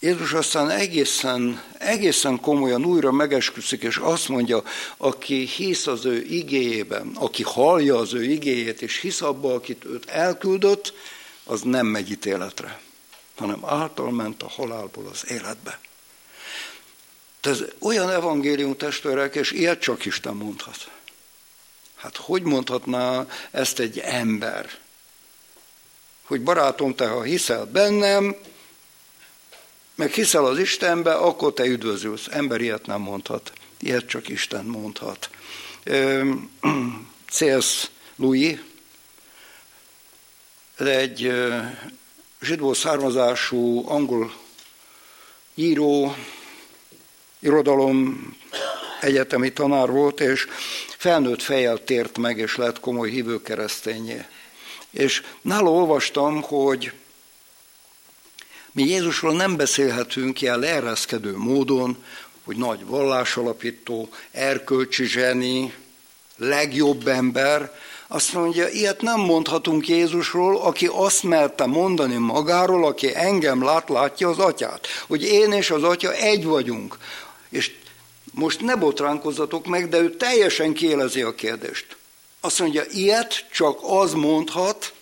Jézus aztán egészen, egészen komolyan újra megesküszik, és azt mondja, aki hisz az ő igéjében, aki hallja az ő igéjét, és hisz abba, akit őt elküldött, az nem megy ítéletre, hanem által ment a halálból az életbe. ez olyan evangélium testvérek, és ilyet csak Isten mondhat. Hát hogy mondhatná ezt egy ember? Hogy barátom, te ha hiszel bennem, meg hiszel az Istenbe, akkor te üdvözülsz. Ember ilyet nem mondhat. Ilyet csak Isten mondhat. C.S. Louis, egy zsidó származású angol író, irodalom egyetemi tanár volt, és felnőtt fejjel tért meg, és lett komoly hívő keresztényé. És nála olvastam, hogy mi Jézusról nem beszélhetünk ilyen leereszkedő módon, hogy nagy vallásalapító, erkölcsi zseni, legjobb ember, azt mondja, ilyet nem mondhatunk Jézusról, aki azt merte mondani magáról, aki engem lát, látja az atyát. Hogy én és az atya egy vagyunk. És most ne botránkozzatok meg, de ő teljesen kielezi a kérdést. Azt mondja, ilyet csak az mondhat,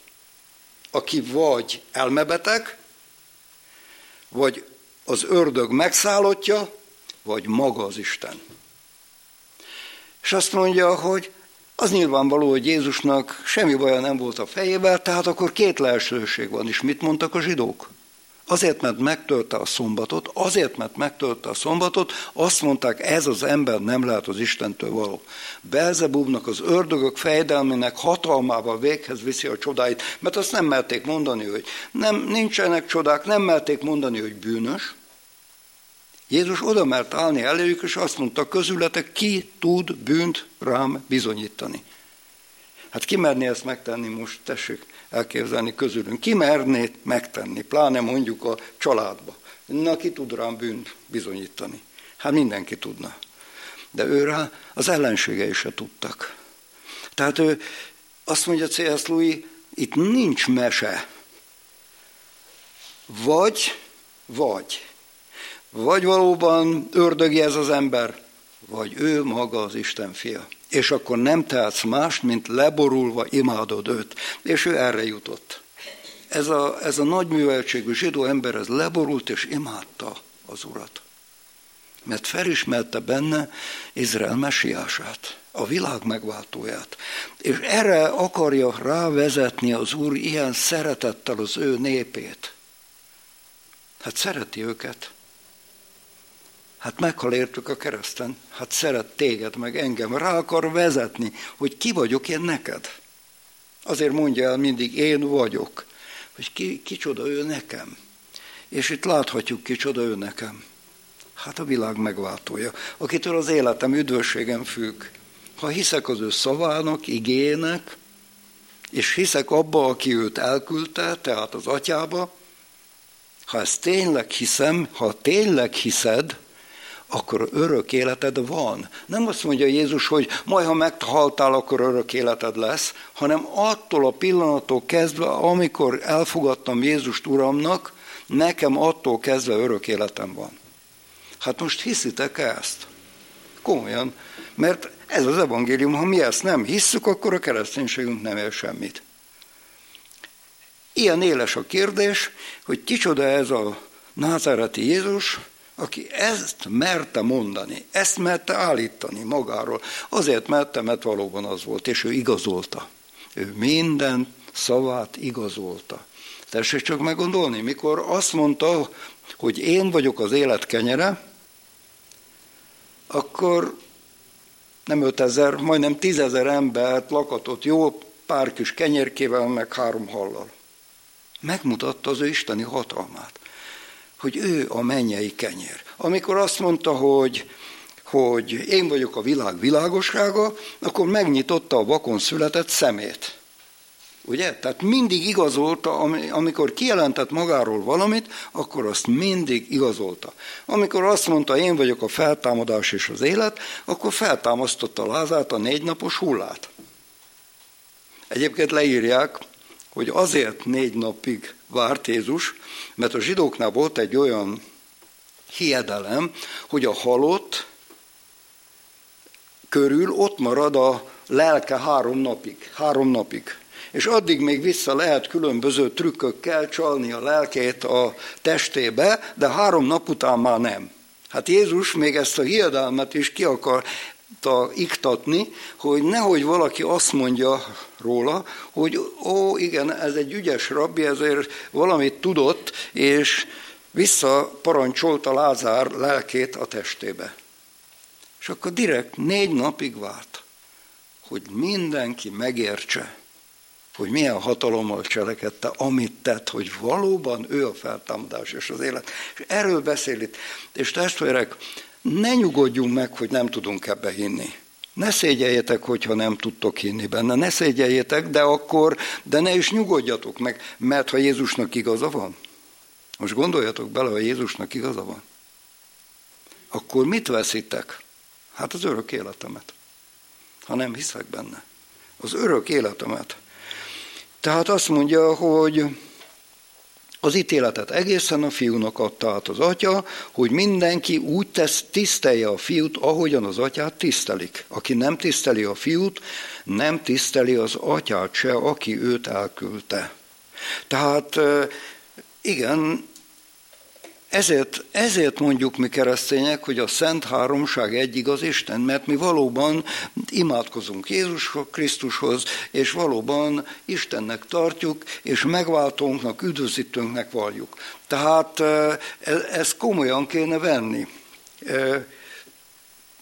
aki vagy elmebeteg, vagy az ördög megszállottja, vagy maga az Isten. És azt mondja, hogy az nyilvánvaló, hogy Jézusnak semmi baja nem volt a fejével, tehát akkor két lehetőség van. És mit mondtak a zsidók? Azért, mert megtölte a szombatot, azért, mert megtölte a szombatot, azt mondták, ez az ember nem lehet az Istentől való. Belzebubnak, az ördögök fejdelmének hatalmával véghez viszi a csodáit, mert azt nem merték mondani, hogy nem, nincsenek csodák, nem merték mondani, hogy bűnös. Jézus oda mert állni eléjük, és azt mondta, közületek ki tud bűnt rám bizonyítani. Hát ki merné ezt megtenni most, tessék elképzelni közülünk. Ki merné megtenni, pláne mondjuk a családba. Na, ki tud rám bűnt bizonyítani? Hát mindenki tudna. De ő rá az ellenségei se tudtak. Tehát ő azt mondja C.S. Louis, itt nincs mese. Vagy, vagy. Vagy valóban ördögi ez az ember, vagy ő maga az Isten fia és akkor nem tehetsz más, mint leborulva imádod őt. És ő erre jutott. Ez a, ez a nagyműveltségű zsidó ember, ez leborult és imádta az urat. Mert felismerte benne Izrael mesiását, a világ megváltóját. És erre akarja rávezetni az Úr ilyen szeretettel az ő népét. Hát szereti őket. Hát meghal értük a kereszten, hát szeret téged, meg engem, rá akar vezetni, hogy ki vagyok én neked. Azért mondja el mindig, én vagyok, hogy ki, kicsoda ő nekem. És itt láthatjuk, kicsoda ő nekem. Hát a világ megváltója, akitől az életem, üdvösségem függ. Ha hiszek az ő szavának, igének, és hiszek abba, aki őt elküldte, tehát az atyába, ha ezt tényleg hiszem, ha tényleg hiszed, akkor örök életed van. Nem azt mondja Jézus, hogy majd ha meghaltál, akkor örök életed lesz, hanem attól a pillanattól kezdve, amikor elfogadtam Jézust Uramnak, nekem attól kezdve örök életem van. Hát most hiszitek ezt? Komolyan, mert ez az evangélium, ha mi ezt nem hisszük, akkor a kereszténységünk nem ér semmit. Ilyen éles a kérdés, hogy kicsoda ez a názáreti Jézus, aki ezt merte mondani, ezt merte állítani magáról. Azért merte, mert valóban az volt, és ő igazolta. Ő minden szavát igazolta. Tessék csak meggondolni, mikor azt mondta, hogy én vagyok az élet kenyere, akkor nem 5000, majdnem tízezer embert lakatott jó pár kis kenyérkével, meg három hallal. Megmutatta az ő isteni hatalmát hogy ő a mennyei kenyér. Amikor azt mondta, hogy, hogy én vagyok a világ világossága, akkor megnyitotta a vakon született szemét. Ugye? Tehát mindig igazolta, amikor kijelentett magáról valamit, akkor azt mindig igazolta. Amikor azt mondta, én vagyok a feltámadás és az élet, akkor feltámasztotta Lázát a négy napos hullát. Egyébként leírják, hogy azért négy napig várt Jézus, mert a zsidóknál volt egy olyan hiedelem, hogy a halott körül ott marad a lelke három napig. Három napig. És addig még vissza lehet különböző trükkökkel csalni a lelkét a testébe, de három nap után már nem. Hát Jézus még ezt a hiedelmet is ki akar iktatni, hogy nehogy valaki azt mondja róla, hogy ó, igen, ez egy ügyes rabbi, ezért valamit tudott, és visszaparancsolta Lázár lelkét a testébe. És akkor direkt négy napig várt, hogy mindenki megértse, hogy milyen hatalommal cselekedte, amit tett, hogy valóban ő a feltámadás és az élet. És erről beszél itt. És testvérek, ne nyugodjunk meg, hogy nem tudunk ebbe hinni. Ne szégyeljetek, hogyha nem tudtok hinni benne, ne szégyeljetek, de akkor, de ne is nyugodjatok meg, mert ha Jézusnak igaza van, most gondoljatok bele, ha Jézusnak igaza van, akkor mit veszitek? Hát az örök életemet, ha nem hiszek benne. Az örök életemet. Tehát azt mondja, hogy az ítéletet egészen a fiúnak adta át az atya, hogy mindenki úgy tesz, tisztelje a fiút, ahogyan az atyát tisztelik. Aki nem tiszteli a fiút, nem tiszteli az atyát se, aki őt elküldte. Tehát igen, ezért, ezért mondjuk mi keresztények, hogy a Szent Háromság egy igaz Isten, mert mi valóban imádkozunk Jézus Krisztushoz, és valóban Istennek tartjuk, és megváltónknak, üdvözítőnknek valljuk. Tehát e, ezt komolyan kéne venni.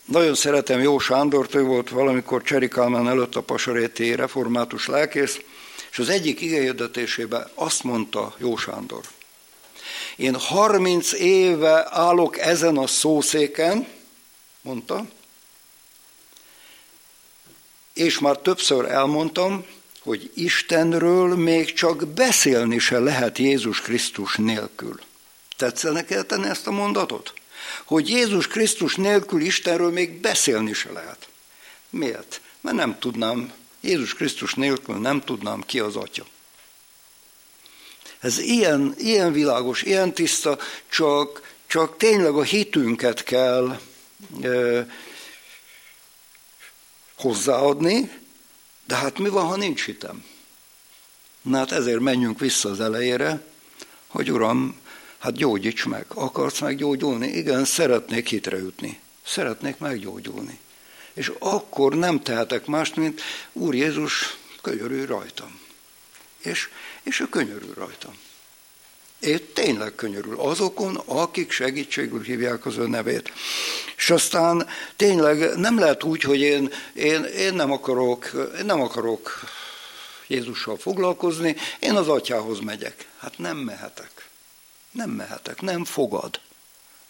Nagyon szeretem Jó Sándort, ő volt valamikor Cseri Kálmán előtt a Pasaréti református lelkész, és az egyik igényedetésében azt mondta Jó Sándor, én 30 éve állok ezen a szószéken, mondta, és már többször elmondtam, hogy Istenről még csak beszélni se lehet Jézus Krisztus nélkül. Tetszenek érteni ezt a mondatot? Hogy Jézus Krisztus nélkül Istenről még beszélni se lehet. Miért? Mert nem tudnám, Jézus Krisztus nélkül nem tudnám ki az Atya. Ez ilyen, ilyen világos, ilyen tiszta, csak, csak tényleg a hitünket kell e, hozzáadni, de hát mi van, ha nincs hitem? Na hát ezért menjünk vissza az elejére, hogy Uram, hát gyógyíts meg, akarsz meggyógyulni? Igen, szeretnék hitre jutni, szeretnék meggyógyulni. És akkor nem tehetek mást, mint Úr Jézus, könyörülj rajtam. És, és ő könyörül rajtam. Én tényleg könyörül azokon, akik segítségül hívják az ő nevét. És aztán tényleg nem lehet úgy, hogy én, én, én, nem, akarok, én nem akarok Jézussal foglalkozni, én az atyához megyek. Hát nem mehetek. Nem mehetek, nem fogad.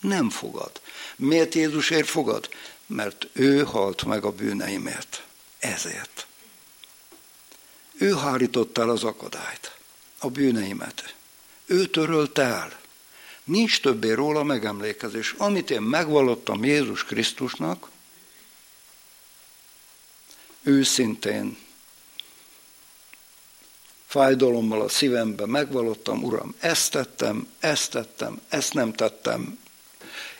Nem fogad. Miért Jézusért fogad? Mert ő halt meg a bűneimért. Ezért. Ő hárította el az akadályt, a bűneimet. Ő törölte el. Nincs többé róla megemlékezés. Amit én megvallottam Jézus Krisztusnak, őszintén, fájdalommal a szívembe megvallottam, Uram, ezt tettem, ezt tettem, ezt nem tettem,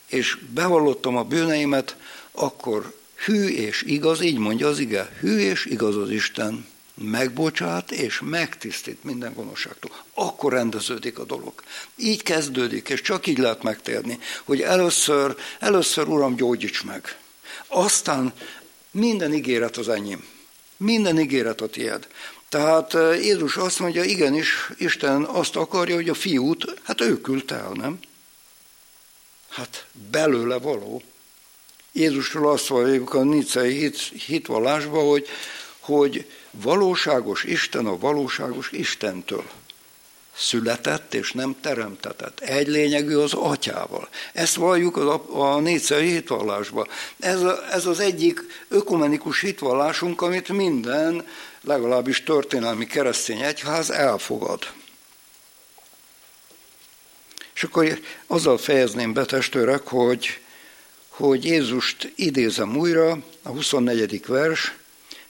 és bevallottam a bűneimet, akkor hű és igaz, így mondja az ige, hű és igaz az Isten, megbocsát és megtisztít minden gonoszságtól. Akkor rendeződik a dolog. Így kezdődik, és csak így lehet megtérni, hogy először, először Uram, gyógyíts meg. Aztán minden ígéret az enyém. Minden ígéret a tiéd. Tehát eh, Jézus azt mondja, igenis, Isten azt akarja, hogy a fiút, hát ő küldte el, nem? Hát belőle való. Jézusról azt valljuk a nicei hit, hitvallásban, hogy, hogy valóságos Isten a valóságos Istentől született és nem teremtetett. Egy lényegű az atyával. Ezt valljuk a, a négyszeri hitvallásba. Ez, a, ez az egyik ökumenikus hitvallásunk, amit minden, legalábbis történelmi keresztény egyház elfogad. És akkor azzal fejezném be, testőrek, hogy, hogy Jézust idézem újra, a 24. vers,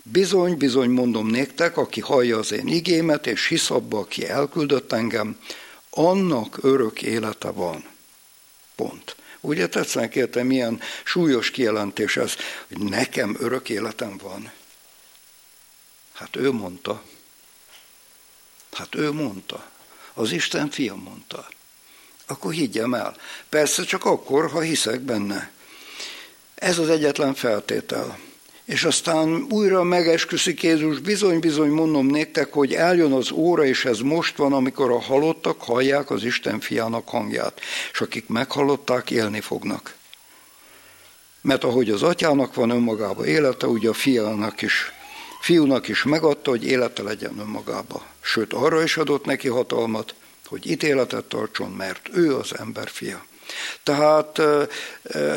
Bizony, bizony mondom néktek, aki hallja az én igémet, és hisz abba, aki elküldött engem, annak örök élete van. Pont. Ugye tetszenek értem, milyen súlyos kijelentés ez, hogy nekem örök életem van. Hát ő mondta. Hát ő mondta. Az Isten fia mondta. Akkor higgyem el. Persze csak akkor, ha hiszek benne. Ez az egyetlen feltétel. És aztán újra megesküszik Jézus, bizony-bizony mondom néktek, hogy eljön az óra, és ez most van, amikor a halottak hallják az Isten fiának hangját, és akik meghallották, élni fognak. Mert ahogy az atyának van önmagába élete, úgy a fiának is, fiúnak is megadta, hogy élete legyen önmagába. Sőt, arra is adott neki hatalmat, hogy ítéletet tartson, mert ő az ember fia. Tehát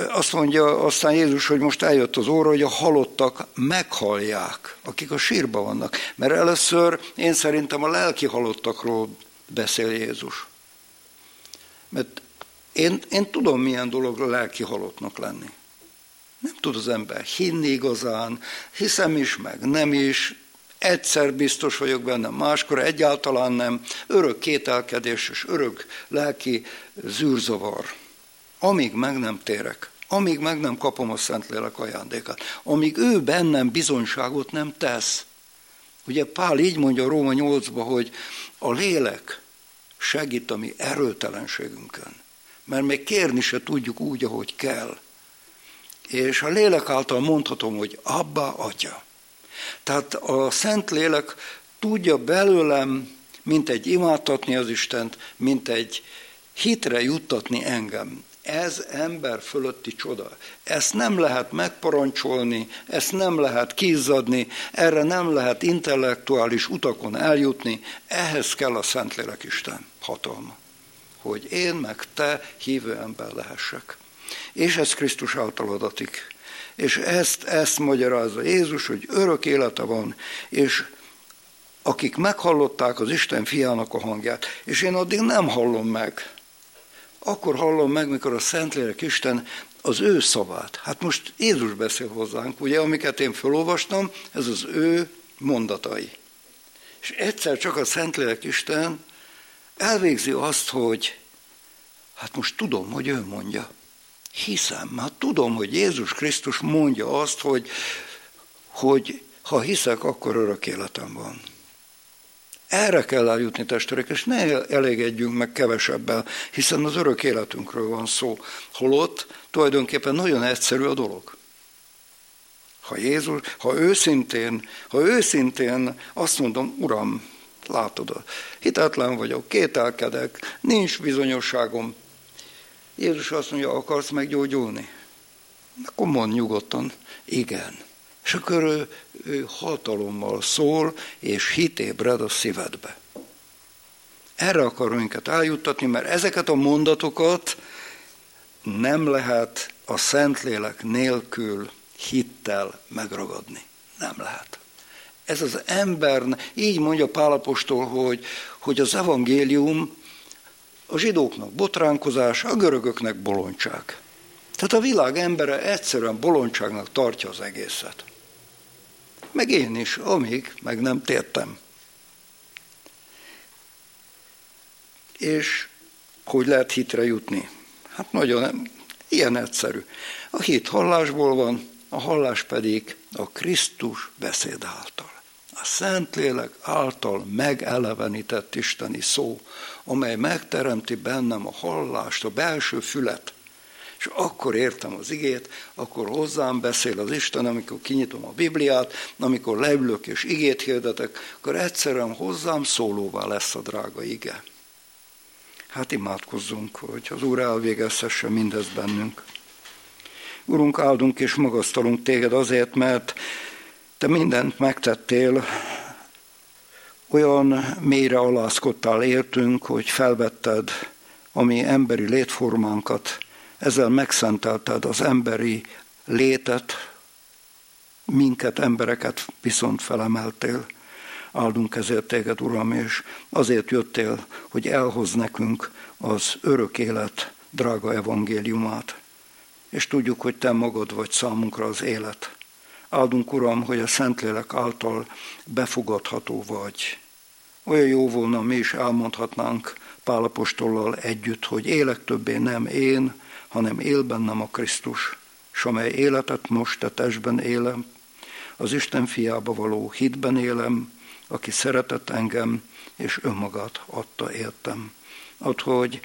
azt mondja aztán Jézus, hogy most eljött az óra, hogy a halottak meghallják, akik a sírba vannak. Mert először én szerintem a lelki halottakról beszél Jézus. Mert én, én tudom, milyen dolog lelki halottnak lenni. Nem tud az ember hinni igazán, hiszem is, meg nem is, egyszer biztos vagyok benne, máskor egyáltalán nem, örök kételkedés és örök lelki zűrzavar. Amíg meg nem térek, amíg meg nem kapom a Szentlélek ajándékát, amíg ő bennem bizonyságot nem tesz. Ugye Pál így mondja a Róma 8 hogy a lélek segít a mi erőtelenségünkön. mert még kérni se tudjuk úgy, ahogy kell. És a lélek által mondhatom, hogy Abba, Atya. Tehát a Szent Lélek tudja belőlem, mint egy imádtatni az Istent, mint egy hitre juttatni engem. Ez ember fölötti csoda. Ezt nem lehet megparancsolni, ezt nem lehet kizzadni, erre nem lehet intellektuális utakon eljutni, ehhez kell a Szentlélek Isten hatalma. Hogy én meg te hívő ember lehessek. És ez Krisztus által adatik. És ezt, ezt magyarázza Jézus, hogy örök élete van, és akik meghallották az Isten fiának a hangját, és én addig nem hallom meg, akkor hallom meg, mikor a Szentlélek Isten az ő szavát. Hát most Jézus beszél hozzánk, ugye, amiket én felolvastam, ez az ő mondatai. És egyszer csak a Szentlélek Isten elvégzi azt, hogy hát most tudom, hogy ő mondja. Hiszem, hát tudom, hogy Jézus Krisztus mondja azt, hogy, hogy ha hiszek, akkor örök életem van. Erre kell eljutni, testvérek, és ne elégedjünk meg kevesebbel, hiszen az örök életünkről van szó. Holott tulajdonképpen nagyon egyszerű a dolog. Ha Jézus, ha őszintén, ha őszintén azt mondom, Uram, látod, hitetlen vagyok, kételkedek, nincs bizonyosságom. Jézus azt mondja, akarsz meggyógyulni? Akkor mondd nyugodtan, igen. És akkor ő, ő hatalommal szól, és hitébred a szívedbe. Erre akar minket eljuttatni, mert ezeket a mondatokat nem lehet a Szentlélek nélkül hittel megragadni. Nem lehet. Ez az ember, így mondja Pálapostól, hogy, hogy az evangélium a zsidóknak botránkozás, a görögöknek bolondság. Tehát a világ embere egyszerűen bolondságnak tartja az egészet meg én is, amíg meg nem tértem. És hogy lehet hitre jutni? Hát nagyon ilyen egyszerű. A hit hallásból van, a hallás pedig a Krisztus beszéd által. A Szentlélek által megelevenített isteni szó, amely megteremti bennem a hallást, a belső fület, és akkor értem az igét, akkor hozzám beszél az Isten, amikor kinyitom a Bibliát, amikor leülök és igét hirdetek, akkor egyszerűen hozzám szólóvá lesz a drága ige. Hát imádkozzunk, hogy az Úr elvégezhesse mindezt bennünk. Urunk, áldunk és magasztalunk téged azért, mert te mindent megtettél, olyan mélyre alászkodtál értünk, hogy felvetted a mi emberi létformánkat, ezzel megszentelted az emberi létet, minket, embereket viszont felemeltél. Áldunk ezért téged, Uram, és azért jöttél, hogy elhoz nekünk az örök élet drága evangéliumát. És tudjuk, hogy Te magad vagy számunkra az élet. Áldunk, Uram, hogy a Szentlélek által befogadható vagy. Olyan jó volna, mi is elmondhatnánk Pálapostollal együtt, hogy élek többé nem én, hanem él bennem a Krisztus, s amely életet most a testben élem, az Isten fiába való hitben élem, aki szeretett engem, és önmagát adta értem. Ad, hogy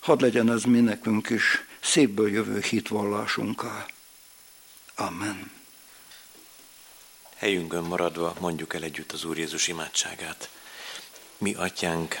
hadd legyen ez mi nekünk is szépből jövő hitvallásunká. Amen. Helyünkön maradva mondjuk el együtt az Úr Jézus imádságát. Mi atyánk,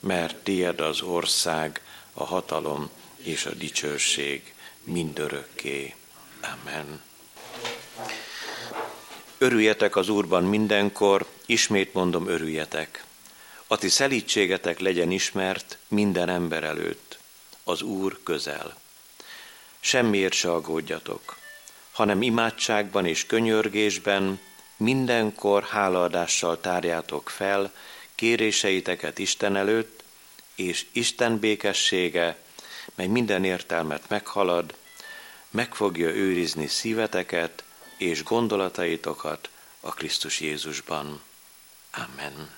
mert tied az ország, a hatalom és a dicsőség mindörökké. Amen. Örüljetek az Úrban mindenkor, ismét mondom, örüljetek. A ti szelítségetek legyen ismert minden ember előtt. Az Úr közel. Semmiért se aggódjatok, hanem imádságban és könyörgésben mindenkor hálaadással tárjátok fel kéréseiteket Isten előtt, és Isten békessége, mely minden értelmet meghalad, meg fogja őrizni szíveteket és gondolataitokat a Krisztus Jézusban. Amen.